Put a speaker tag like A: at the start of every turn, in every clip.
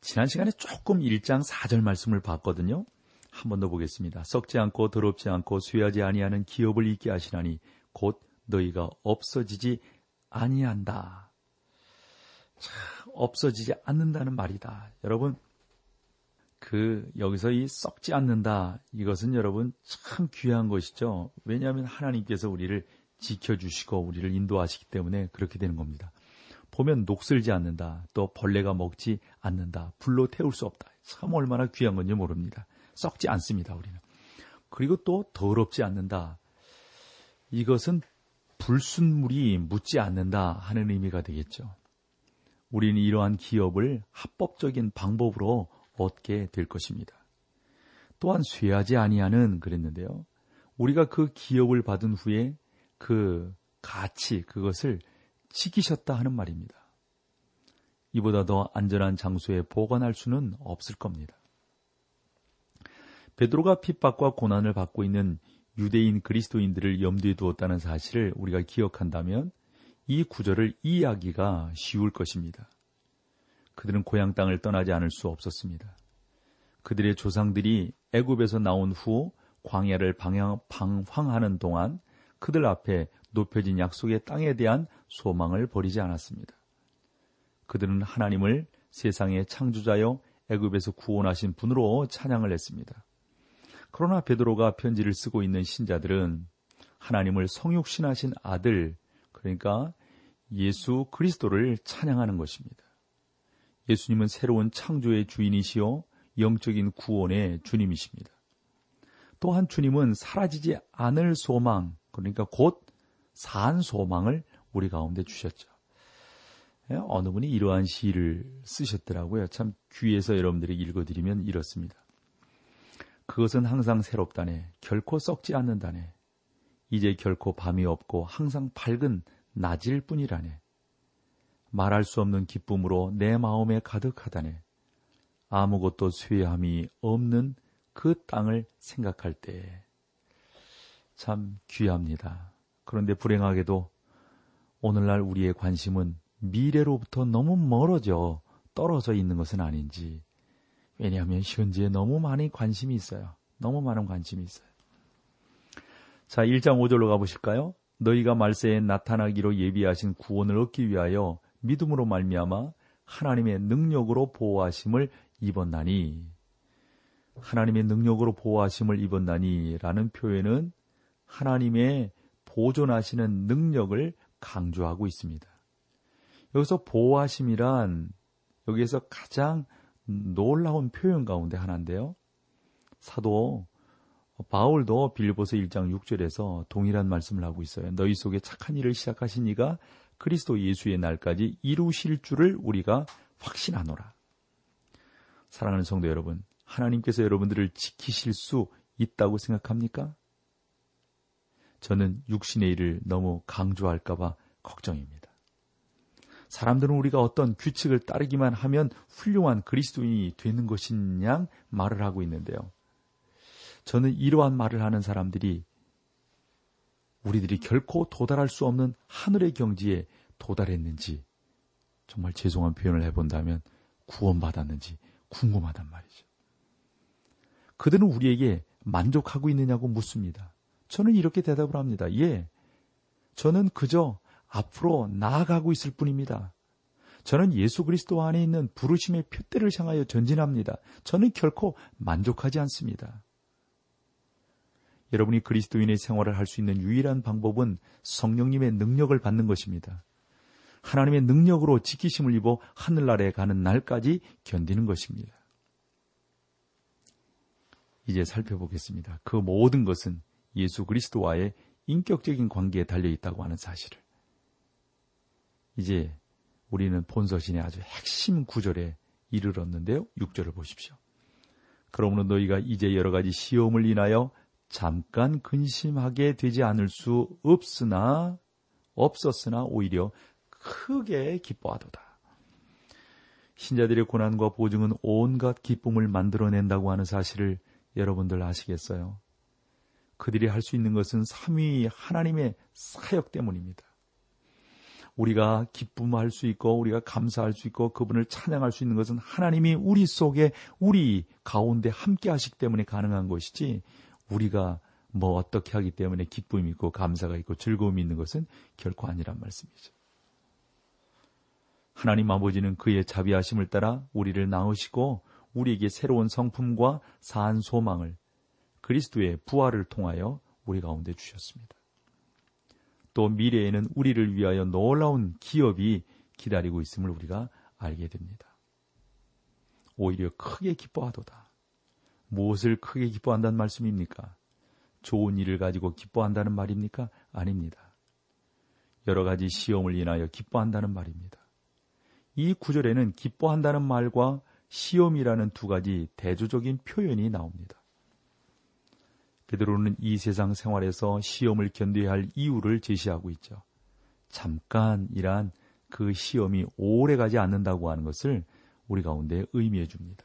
A: 지난 시간에 조금 1장 4절 말씀을 봤거든요. 한 번 더 보겠습니다. 썩지 않고 더럽지 않고 쇠하지 아니하는 기업을 있게 하시나니 곧 너희가 없어지지 아니한다. 자, 없어지지 않는다는 말이다. 여러분 그 여기서 이 썩지 않는다 이것은 여러분 참 귀한 것이죠. 왜냐하면 하나님께서 우리를 지켜주시고 우리를 인도하시기 때문에 그렇게 되는 겁니다. 보면 녹슬지 않는다. 또 벌레가 먹지 않는다. 불로 태울 수 없다. 참 얼마나 귀한 건지 모릅니다. 썩지 않습니다. 우리는. 그리고 또 더럽지 않는다. 이것은 불순물이 묻지 않는다 하는 의미가 되겠죠. 우리는 이러한 기업을 합법적인 방법으로 얻게 될 것입니다. 또한 쇠하지 아니하는 그랬는데요. 우리가 그 기업을 받은 후에 그 가치 그것을 지키셨다 하는 말입니다. 이보다 더 안전한 장소에 보관할 수는 없을 겁니다. 베드로가 핍박과 고난을 받고 있는 유대인 그리스도인들을 염두에 두었다는 사실을 우리가 기억한다면 이 구절을 이해하기가 쉬울 것입니다. 그들은 고향 땅을 떠나지 않을 수 없었습니다. 그들의 조상들이 애굽에서 나온 후 광야를 방향, 방황하는 동안 그들 앞에 높여진 약속의 땅에 대한 소망을 버리지 않았습니다. 그들은 하나님을 세상의 창조자여 애굽에서 구원하신 분으로 찬양을 했습니다. 그러나 베드로가 편지를 쓰고 있는 신자들은 하나님을 성육신하신 아들 그러니까 예수 그리스도를 찬양하는 것입니다. 예수님은 새로운 창조의 주인이시요 영적인 구원의 주님이십니다. 또한 주님은 사라지지 않을 소망 그러니까 곧 산 소망을 우리 가운데 주셨죠. 예, 어느 분이 이러한 시를 쓰셨더라고요. 참 귀에서 여러분들이 읽어드리면 이렇습니다. 그것은 항상 새롭다네. 결코 썩지 않는다네. 이제 결코 밤이 없고 항상 밝은 낮일 뿐이라네. 말할 수 없는 기쁨으로 내 마음에 가득하다네. 아무것도 쇠함이 없는 그 땅을 생각할 때 참 귀합니다. 그런데 불행하게도 오늘날 우리의 관심은 미래로부터 너무 멀어져 떨어져 있는 것은 아닌지. 왜냐하면 현재에 너무 많은 관심이 있어요. 너무 많은 관심이 있어요. 자, 1장 5절로 가보실까요? 너희가 말세에 나타나기로 예비하신 구원을 얻기 위하여 믿음으로 말미암아 하나님의 능력으로 보호하심을 입었나니 하나님의 능력으로 보호하심을 입었나니라는 표현은 하나님의 보존하시는 능력을 강조하고 있습니다. 여기서 보호하심이란 여기에서 가장 놀라운 표현 가운데 하나인데요. 사도 바울도 빌보서 1장 6절에서 동일한 말씀을 하고 있어요. 너희 속에 착한 일을 시작하신 이가 그리스도 예수의 날까지 이루실 줄을 우리가 확신하노라. 사랑하는 성도 여러분, 하나님께서 여러분들을 지키실 수 있다고 생각합니까? 저는 육신의 일을 너무 강조할까봐 걱정입니다. 사람들은 우리가 어떤 규칙을 따르기만 하면 훌륭한 그리스도인이 되는 것이냐 말을 하고 있는데요. 저는 이러한 말을 하는 사람들이 우리들이 결코 도달할 수 없는 하늘의 경지에 도달했는지 정말 죄송한 표현을 해본다면 구원받았는지 궁금하단 말이죠. 그들은 우리에게 만족하고 있느냐고 묻습니다. 저는 이렇게 대답을 합니다. 예. 저는 그저 앞으로 나아가고 있을 뿐입니다. 저는 예수 그리스도 안에 있는 부르심의 표대를 향하여 전진합니다. 저는 결코 만족하지 않습니다. 여러분이 그리스도인의 생활을 할 수 있는 유일한 방법은 성령님의 능력을 받는 것입니다. 하나님의 능력으로 지키심을 입어 하늘나라에 가는 날까지 견디는 것입니다. 이제 살펴보겠습니다. 그 모든 것은 예수 그리스도와의 인격적인 관계에 달려 있다고 하는 사실을. 이제 우리는 본서신의 아주 핵심 구절에 이르렀는데요. 6절을 보십시오. 그러므로 너희가 이제 여러 가지 시험을 인하여 잠깐 근심하게 되지 않을 수 없으나 없었으나 오히려 크게 기뻐하도다. 신자들의 고난과 보증은 온갖 기쁨을 만들어낸다고 하는 사실을 여러분들 아시겠어요? 그들이 할 수 있는 것은 삼위 하나님의 사역 때문입니다. 우리가 기쁨할 수 있고 우리가 감사할 수 있고 그분을 찬양할 수 있는 것은 하나님이 우리 속에 우리 가운데 함께 하시기 때문에 가능한 것이지 우리가 뭐 어떻게 하기 때문에 기쁨이 있고 감사가 있고 즐거움이 있는 것은 결코 아니란 말씀이죠. 하나님 아버지는 그의 자비하심을 따라 우리를 낳으시고 우리에게 새로운 성품과 사한 소망을 그리스도의 부활을 통하여 우리 가운데 주셨습니다. 또 미래에는 우리를 위하여 놀라운 기업이 기다리고 있음을 우리가 알게 됩니다. 오히려 크게 기뻐하도다. 무엇을 크게 기뻐한다는 말씀입니까? 좋은 일을 가지고 기뻐한다는 말입니까? 아닙니다. 여러 가지 시험을 인하여 기뻐한다는 말입니다. 이 구절에는 기뻐한다는 말과 시험이라는 두 가지 대조적인 표현이 나옵니다. 베드로는 이 세상 생활에서 시험을 견뎌야 할 이유를 제시하고 있죠. 잠깐이란 그 시험이 오래 가지 않는다고 하는 것을 우리 가운데 의미해 줍니다.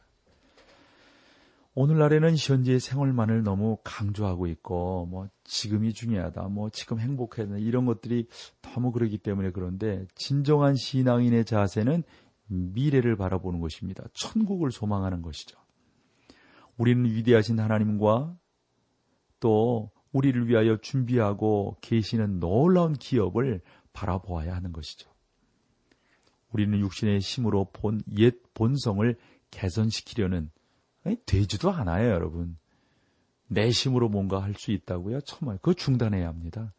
A: 오늘날에는 현재 생활만을 너무 강조하고 있고, 뭐, 지금이 중요하다, 뭐, 지금 행복해야 된다, 이런 것들이 너무 그러기 때문에 그런데, 진정한 신앙인의 자세는 미래를 바라보는 것입니다. 천국을 소망하는 것이죠. 우리는 위대하신 하나님과 또 우리를 위하여 준비하고 계시는 놀라운 기업을 바라보아야 하는 것이죠. 우리는 육신의 힘으로 본 옛 본성을 개선시키려는 되지도 않아요, 여러분. 내심으로 뭔가 할 수 있다고요? 정말 그거 중단해야 합니다.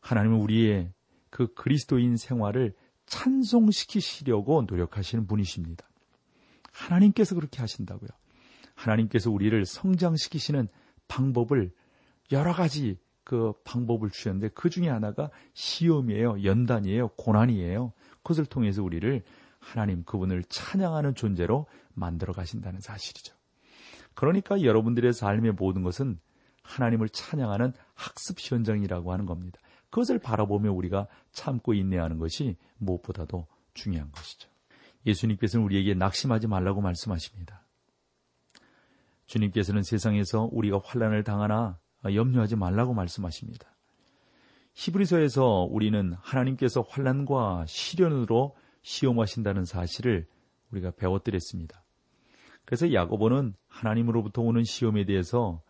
A: 하나님은 우리의 그 그리스도인 생활을 찬송시키시려고 노력하시는 분이십니다. 하나님께서 그렇게 하신다고요. 하나님께서 우리를 성장시키시는 방법을 여러 가지 그 방법을 주셨는데 그 중에 하나가 시험이에요, 연단이에요, 고난이에요. 그것을 통해서 우리를 하나님 그분을 찬양하는 존재로 만들어 가신다는 사실이죠. 그러니까 여러분들의 삶의 모든 것은 하나님을 찬양하는 학습 현장이라고 하는 겁니다. 그것을 바라보며 우리가 참고 인내하는 것이 무엇보다도 중요한 것이죠. 예수님께서는 우리에게 낙심하지 말라고 말씀하십니다. 주님께서는 세상에서 우리가 환란을 당하나 염려하지 말라고 말씀하십니다. 히브리서에서 우리는 하나님께서 환란과 시련으로 시험하신다는 사실을 우리가 배워드렸습니다. 그래서 야고보는 하나님으로부터 오는 시험에 대해서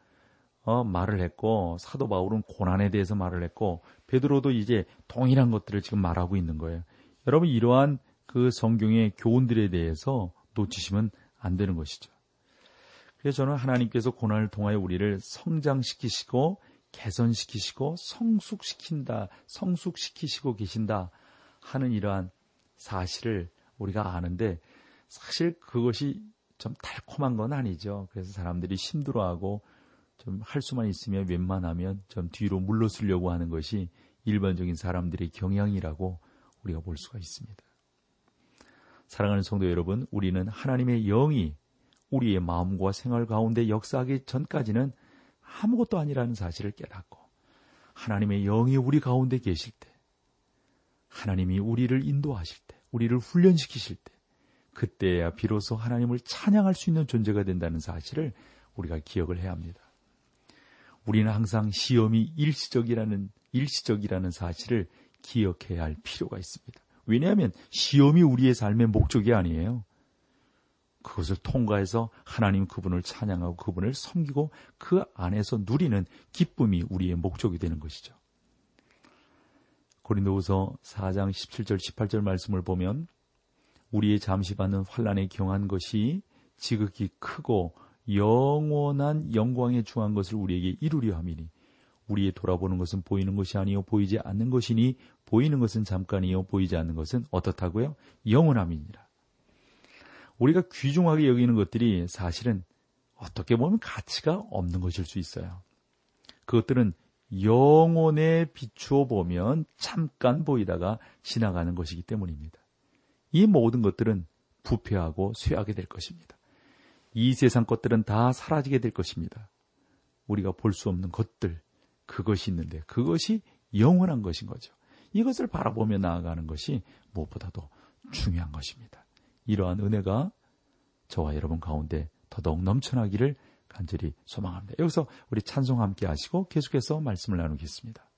A: 어, 말을 했고 사도 바울은 고난에 대해서 말을 했고 베드로도 이제 동일한 것들을 지금 말하고 있는 거예요. 여러분 이러한 그 성경의 교훈들에 대해서 놓치시면 안 되는 것이죠. 그래서 저는 하나님께서 고난을 통하여 우리를 성장시키시고 개선시키시고 성숙시킨다, 성숙시키시고 계신다 하는 이러한 사실을 우리가 아는데 사실 그것이 좀 달콤한 건 아니죠. 그래서 사람들이 힘들어하고 좀 할 수만 있으면 웬만하면 좀 뒤로 물러서려고 하는 것이 일반적인 사람들의 경향이라고 우리가 볼 수가 있습니다. 사랑하는 성도 여러분, 우리는 하나님의 영이 우리의 마음과 생활 가운데 역사하기 전까지는 아무것도 아니라는 사실을 깨닫고 하나님의 영이 우리 가운데 계실 때 하나님이 우리를 인도하실 때 우리를 훈련시키실 때 그때야 비로소 하나님을 찬양할 수 있는 존재가 된다는 사실을 우리가 기억을 해야 합니다. 우리는 항상 시험이 일시적이라는 일시적이라는 사실을 기억해야 할 필요가 있습니다. 왜냐하면 시험이 우리의 삶의 목적이 아니에요. 그것을 통과해서 하나님 그분을 찬양하고 그분을 섬기고 그 안에서 누리는 기쁨이 우리의 목적이 되는 것이죠. 고린도후서 4장 17절 18절 말씀을 보면 우리의 잠시 받는 환란에 경한 것이 지극히 크고 영원한 영광에 중한 것을 우리에게 이루려 함이니 우리의 돌아보는 것은 보이는 것이 아니요 보이지 않는 것이니 보이는 것은 잠깐이요 보이지 않는 것은 어떻다고요? 영원함이니라. 우리가 귀중하게 여기는 것들이 사실은 어떻게 보면 가치가 없는 것일 수 있어요. 그것들은 영혼에 비추어 보면 잠깐 보이다가 지나가는 것이기 때문입니다. 이 모든 것들은 부패하고 쇠하게 될 것입니다.
B: 이 세상 것들은 다 사라지게 될 것입니다. 우리가 볼 수 없는 것들, 그것이 있는데 그것이 영원한 것인 거죠. 이것을 바라보며 나아가는 것이 무엇보다도 중요한 것입니다. 이러한 은혜가 저와 여러분 가운데 더더욱 넘쳐나기를 간절히 소망합니다. 여기서 우리 찬송 함께 하시고 계속해서 말씀을 나누겠습니다.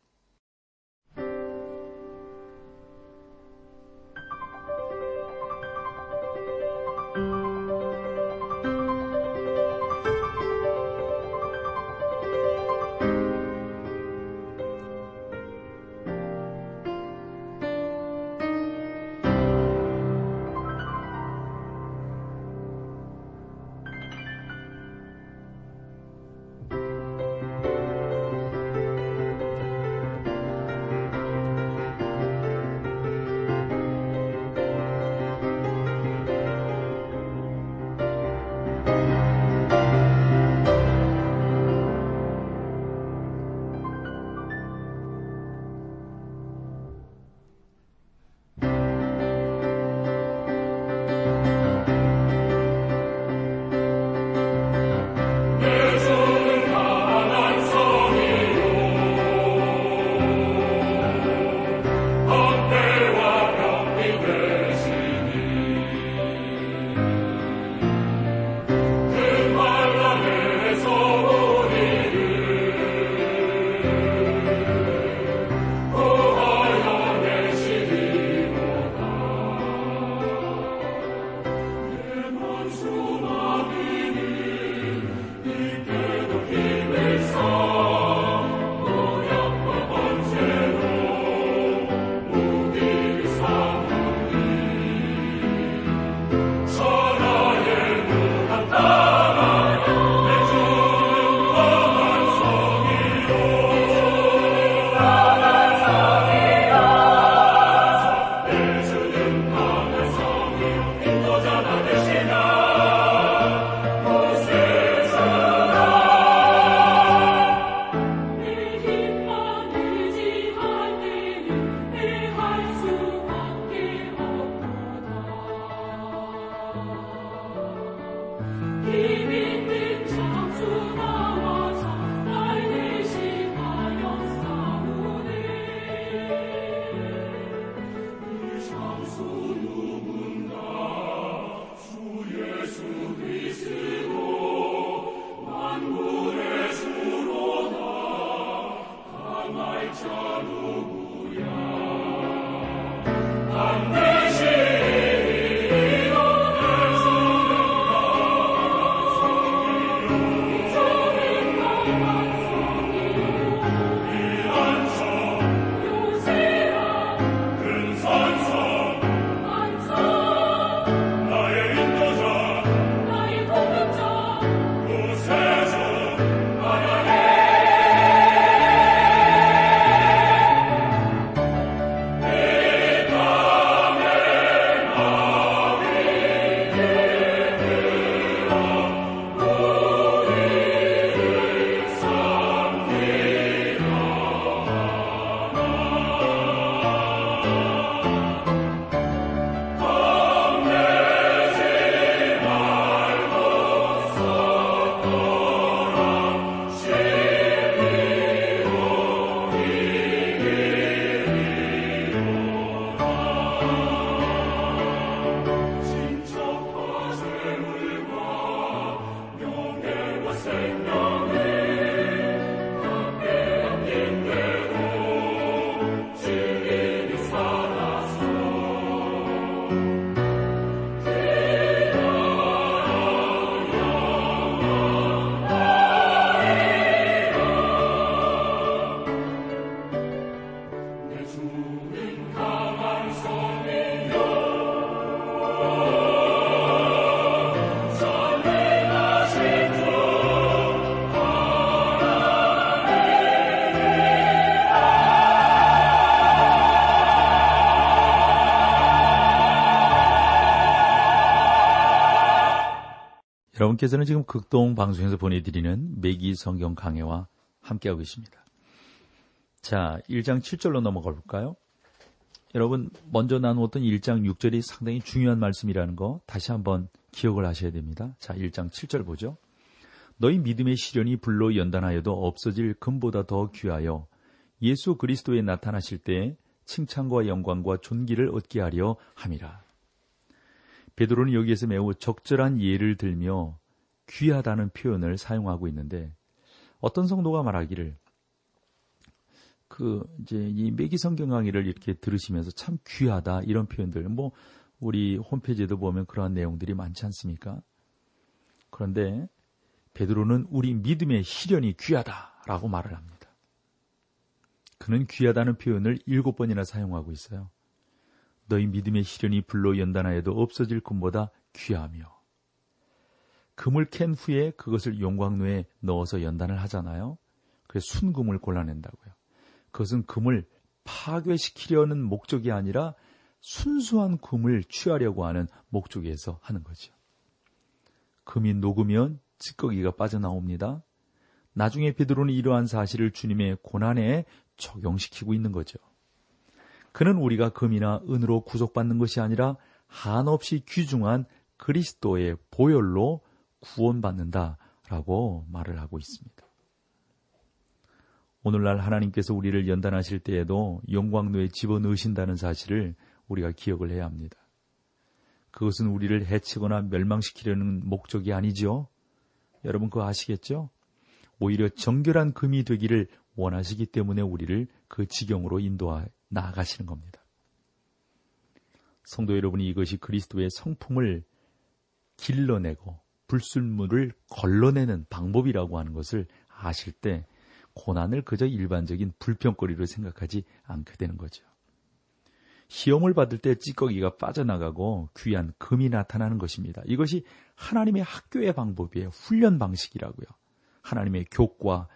B: 여러분께서는 지금 극동 방송에서 보내드리는 매기 성경 강해와 함께하고 계십니다. 자, 1장 7절로 넘어가 볼까요? 여러분, 먼저 나누었던 1장 6절이 상당히 중요한 말씀이라는 거 다시 한번
A: 기억을 하셔야 됩니다. 자, 1장 7절 보죠. 너희 믿음의 시련이 불로 연단하여도 없어질 금보다 더 귀하여 예수 그리스도에 나타나실 때 칭찬과 영광과 존귀를 얻게 하려 함이라. 베드로는 여기에서 매우 적절한 예를 들며 귀하다는 표현을 사용하고 있는데 어떤 성도가 말하기를 그 이제 이 매기 성경 강의를 이렇게 들으시면서 참 귀하다 이런 표현들 뭐 우리 홈페이지에도 보면 그러한 내용들이 많지 않습니까? 그런데 베드로는 우리 믿음의 시련이 귀하다라고 말을 합니다. 그는 귀하다는 표현을 일곱 번이나 사용하고 있어요. 너희 믿음의 시련이 불로 연단하여도 없어질 금보다 귀하며 금을 캔 후에 그것을 용광로에 넣어서 연단을 하잖아요. 그래서 순금을 골라낸다고요. 그것은 금을 파괴시키려는 목적이 아니라 순수한 금을 취하려고 하는 목적에서 하는 거죠. 금이 녹으면 찌꺼기가 빠져나옵니다. 나중에 베드로는 이러한 사실을 주님의 고난에 적용시키고 있는 거죠. 그는 우리가 금이나 은으로 구속받는 것이 아니라 한없이 귀중한 그리스도의 보혈로 구원받는다라고 말을 하고 있습니다. 오늘날 하나님께서 우리를 연단하실 때에도 영광로에 집어넣으신다는 사실을 우리가 기억을 해야 합니다. 그것은 우리를 해치거나 멸망시키려는 목적이 아니죠. 여러분 그거 아시겠죠? 오히려 정결한 금이 되기를 원하시기 때문에 우리를 그 지경으로 인도하 나아가시는 겁니다. 성도 여러분이 이것이 그리스도의 성품을 길러내고 불순물을 걸러내는 방법이라고 하는 것을 아실 때 고난을 그저 일반적인 불평거리로 생각하지 않게 되는 거죠. 시험을 받을 때 찌꺼기가 빠져나가고 귀한 금이 나타나는 것입니다. 이것이 하나님의 학교의 방법이에요. 훈련 방식이라고요. 하나님의 교과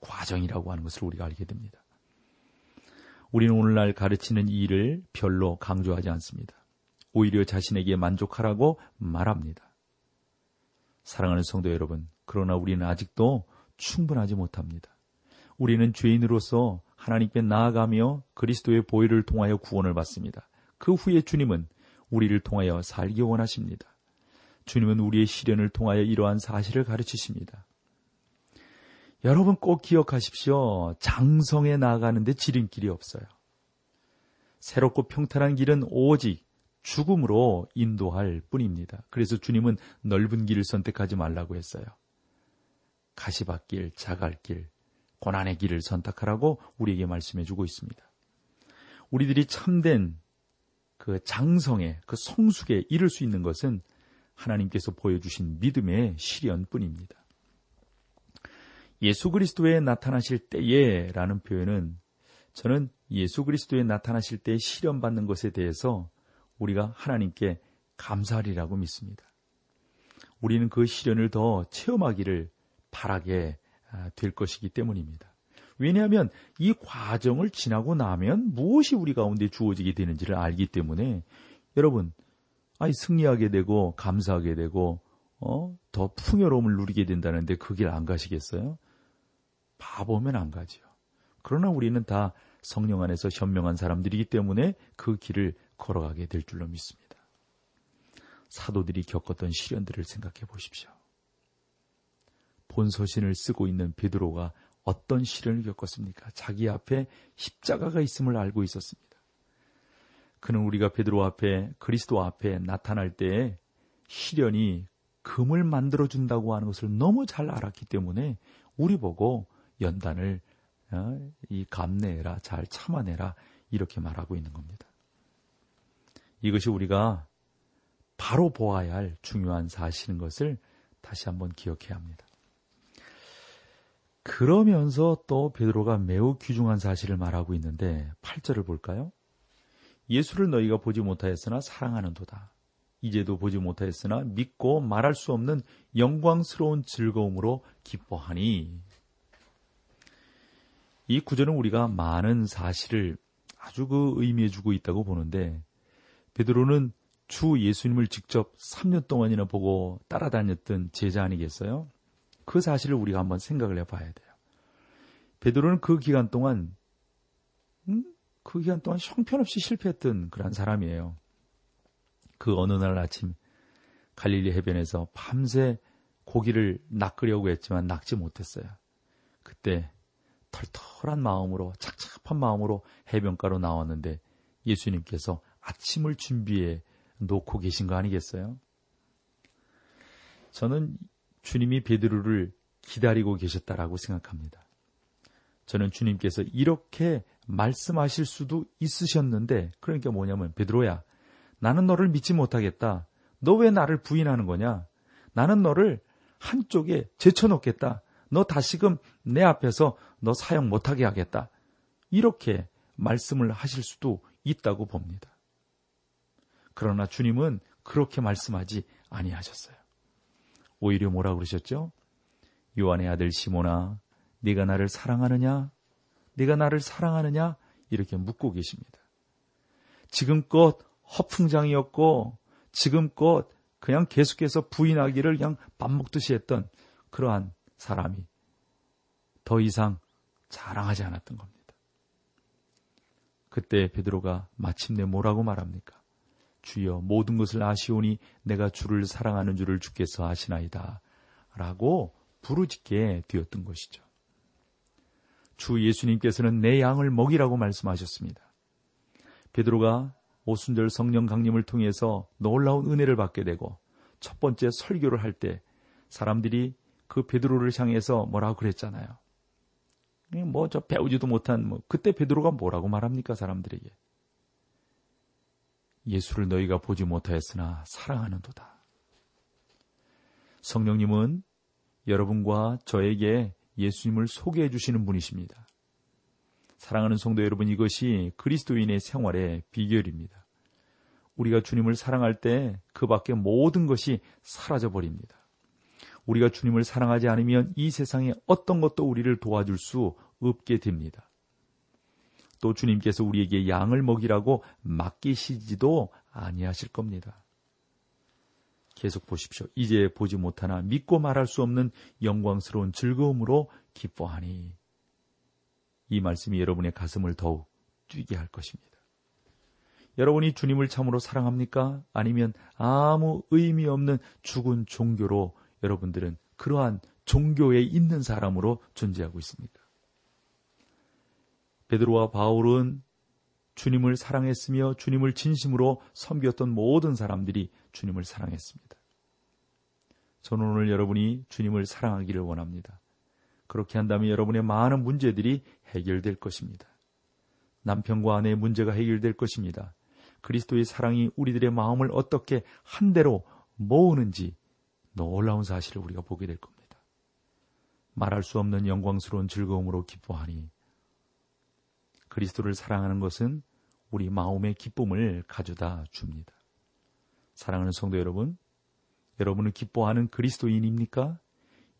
A: 과정이라고 하는 것을 우리가 알게 됩니다. 우리는 오늘날 가르치는 일을 별로 강조하지 않습니다. 오히려 자신에게 만족하라고 말합니다. 사랑하는 성도 여러분, 그러나 우리는 아직도 충분하지 못합니다. 우리는 죄인으로서 하나님께 나아가며 그리스도의 보혈을 통하여 구원을 받습니다. 그 후에 주님은 우리를 통하여 살기 원하십니다. 주님은 우리의 시련을 통하여 이러한 사실을 가르치십니다. 여러분 꼭 기억하십시오. 장성에 나아가는데 지름길이 없어요. 새롭고 평탄한 길은 오직 죽음으로 인도할 뿐입니다. 그래서 주님은 넓은 길을 선택하지 말라고 했어요. 가시밭길, 자갈길, 고난의 길을 선택하라고 우리에게 말씀해 주고 있습니다. 우리들이 참된 그 장성에, 그 성숙에 이를 수 있는 것은 하나님께서 보여주신 믿음의 시련뿐입니다. 예수 그리스도에 나타나실 때에 라는 표현은 저는 예수 그리스도에 나타나실 때 시련받는 것에 대해서 우리가 하나님께 감사하리라고 믿습니다. 우리는 그 시련을 더 체험하기를 바라게 아, 될 것이기 때문입니다. 왜냐하면 이 과정을 지나고 나면 무엇이 우리 가운데 주어지게 되는지를 알기 때문에 여러분, 아이 승리하게 되고 감사하게 되고 어? 더 풍요로움을 누리게 된다는데 그 길 안 가시겠어요? 바보면 안 가지요. 그러나 우리는 다 성령 안에서 현명한 사람들이기 때문에 그 길을 걸어가게 될 줄로 믿습니다. 사도들이 겪었던 시련들을 생각해 보십시오. 본서신을 쓰고 있는 베드로가 어떤 시련을 겪었습니까? 자기 앞에 십자가가 있음을 알고 있었습니다. 그는 우리가 베드로 앞에 그리스도 앞에 나타날 때에 시련이 금을 만들어 준다고 하는 것을 너무 잘 알았기 때문에 우리 보고 연단을 어, 이 감내해라 잘 참아내라 이렇게 말하고 있는 겁니다. 이것이 우리가 바로 보아야 할 중요한 사실인 것을 다시 한번 기억해야 합니다. 그러면서 또 베드로가 매우 귀중한 사실을 말하고 있는데 8절을 볼까요? 예수를 너희가 보지 못하였으나 사랑하는도다. 이제도 보지 못하였으나 믿고 말할 수 없는 영광스러운 즐거움으로 기뻐하니. 이 구절은 우리가 많은 사실을 아주 그 의미해 주고 있다고 보는데 베드로는 주 예수님을 직접 3년 동안이나 보고 따라다녔던 제자 아니겠어요? 그 사실을 우리가 한번 생각을 해 봐야 돼요. 베드로는 그 기간 동안 음? 그 기간 동안 형편없이 실패했던 그런 사람이에요. 그 어느 날 아침 갈릴리 해변에서 밤새 고기를 낚으려고 했지만 낚지 못했어요. 그때 털털한 마음으로 착잡한 마음으로 해변가로 나왔는데 예수님께서 아침을 준비해 놓고 계신 거 아니겠어요? 저는 주님이 베드로를 기다리고 계셨다라고 생각합니다. 저는 주님께서 이렇게 말씀하실 수도 있으셨는데 그러니까 뭐냐면 베드로야 나는 너를 믿지 못하겠다. 너 왜 나를 부인하는 거냐? 나는 너를 한쪽에 제쳐놓겠다. 너 다시금 내 앞에서 너 사용 못하게 하겠다. 이렇게 말씀을 하실 수도 있다고 봅니다. 그러나 주님은 그렇게 말씀하지 아니하셨어요. 오히려 뭐라 그러셨죠? 요한의 아들 시모나, 네가 나를 사랑하느냐? 네가 나를 사랑하느냐? 이렇게 묻고 계십니다. 지금껏 허풍장이었고 지금껏 그냥 계속해서 부인하기를 그냥 밥 먹듯이 했던 그러한 사람이 더 이상 자랑하지 않았던 겁니다. 그때 베드로가 마침내 뭐라고 말합니까? 주여 모든 것을 아시오니 내가 주를 사랑하는 줄을 주께서 아시나이다. 라고 부르짖게 되었던 것이죠. 주 예수님께서는 내 양을 먹이라고 말씀하셨습니다. 베드로가 오순절 성령 강림을 통해서 놀라운 은혜를 받게 되고 첫 번째 설교를 할 때 사람들이 그 베드로를 향해서 뭐라고 그랬잖아요. 뭐 저 배우지도 못한 뭐 그때 베드로가 뭐라고 말합니까 사람들에게? 예수를 너희가 보지 못하였으나 사랑하는도다. 성령님은 여러분과 저에게 예수님을 소개해 주시는 분이십니다. 사랑하는 성도 여러분, 이것이 그리스도인의 생활의 비결입니다. 우리가 주님을 사랑할 때 그 밖에 모든 것이 사라져 버립니다. 우리가 주님을 사랑하지 않으면 이 세상에 어떤 것도 우리를 도와줄 수 없게 됩니다. 또 주님께서 우리에게 양을 먹이라고 맡기시지도 아니하실 겁니다. 계속 보십시오. 이제 보지 못하나 믿고 말할 수 없는 영광스러운 즐거움으로 기뻐하니 이 말씀이 여러분의 가슴을 더욱 뛰게 할 것입니다. 여러분이 주님을 참으로 사랑합니까? 아니면 아무 의미 없는 죽은 종교로 여러분들은 그러한 종교에 있는 사람으로 존재하고 있습니까? 베드로와 바울은 주님을 사랑했으며 주님을 진심으로 섬겼던 모든 사람들이 주님을 사랑했습니다. 저는 오늘 여러분이 주님을 사랑하기를 원합니다. 그렇게 한다면 여러분의 많은 문제들이 해결될 것입니다. 남편과 아내의 문제가 해결될 것입니다. 그리스도의 사랑이 우리들의 마음을 어떻게 한 대로 모으는지 놀라운 사실을 우리가 보게 될 겁니다. 말할 수 없는 영광스러운 즐거움으로 기뻐하니 그리스도를 사랑하는 것은 우리 마음의 기쁨을 가져다 줍니다. 사랑하는 성도 여러분, 여러분은 기뻐하는 그리스도인입니까?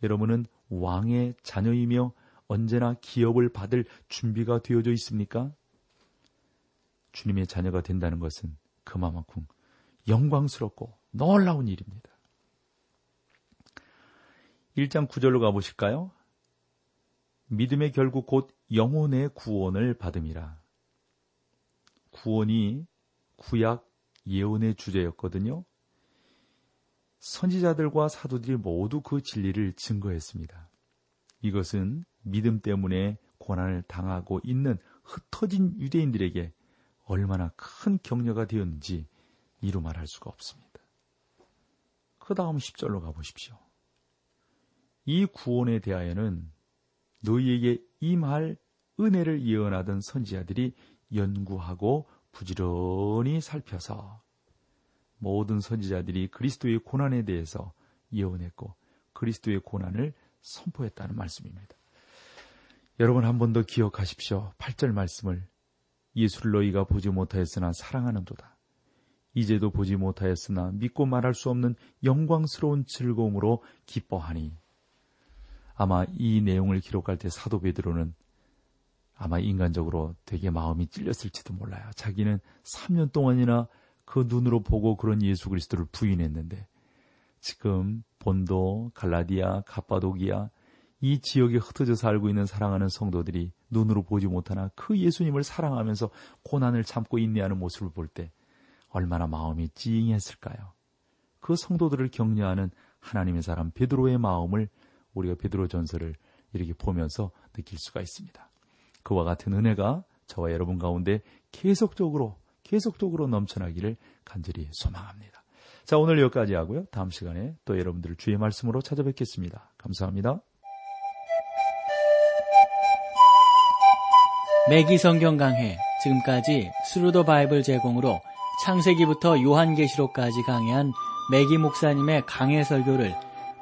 A: 여러분은 왕의 자녀이며 언제나 기업을 받을 준비가 되어져 있습니까? 주님의 자녀가 된다는 것은 그만큼 영광스럽고 놀라운 일입니다. 1장 9절로 가보실까요? 믿음의 결국 곧 영혼의 구원을 받음이라. 구원이 구약 예언의 주제였거든요. 선지자들과 사도들이 모두 그 진리를 증거했습니다. 이것은 믿음 때문에 고난을 당하고 있는 흩어진 유대인들에게 얼마나 큰 격려가 되었는지 이루 말할 수가 없습니다. 그 다음 10절로 가보십시오. 이 구원에 대하여는 너희에게 임할 은혜를 예언하던 선지자들이 연구하고 부지런히 살펴서 모든 선지자들이 그리스도의 고난에 대해서 예언했고 그리스도의 고난을 선포했다는 말씀입니다. 여러분 한 번 더 기억하십시오. 8절 말씀을 예수를 너희가 보지 못하였으나 사랑하는도다. 이제도 보지 못하였으나 믿고 말할 수 없는 영광스러운 즐거움으로 기뻐하니 아마 이 내용을 기록할 때 사도 베드로는 아마 인간적으로 되게 마음이 찔렸을지도 몰라요. 자기는 3년 동안이나 그 눈으로 보고 그런 예수 그리스도를 부인했는데 지금 본도, 갈라디아, 가파도기아 이 지역에 흩어져 살고 있는 사랑하는 성도들이 눈으로 보지 못하나 그 예수님을 사랑하면서 고난을 참고 인내하는 모습을 볼 때 얼마나 마음이 찡했을까요? 그 성도들을 격려하는 하나님의 사람 베드로의 마음을 우리가 베드로 전서를 이렇게 보면서 느낄 수가 있습니다. 그와 같은 은혜가 저와 여러분 가운데 계속적으로 계속적으로 넘쳐나기를 간절히 소망합니다. 자, 오늘 여기까지 하고요. 다음 시간에 또 여러분들을 주의 말씀으로 찾아뵙겠습니다. 감사합니다.
B: 맥기 성경 강해 지금까지 Thru the Bible 제공으로 창세기부터 요한계시록까지 강해한 매기 목사님의 강해 설교를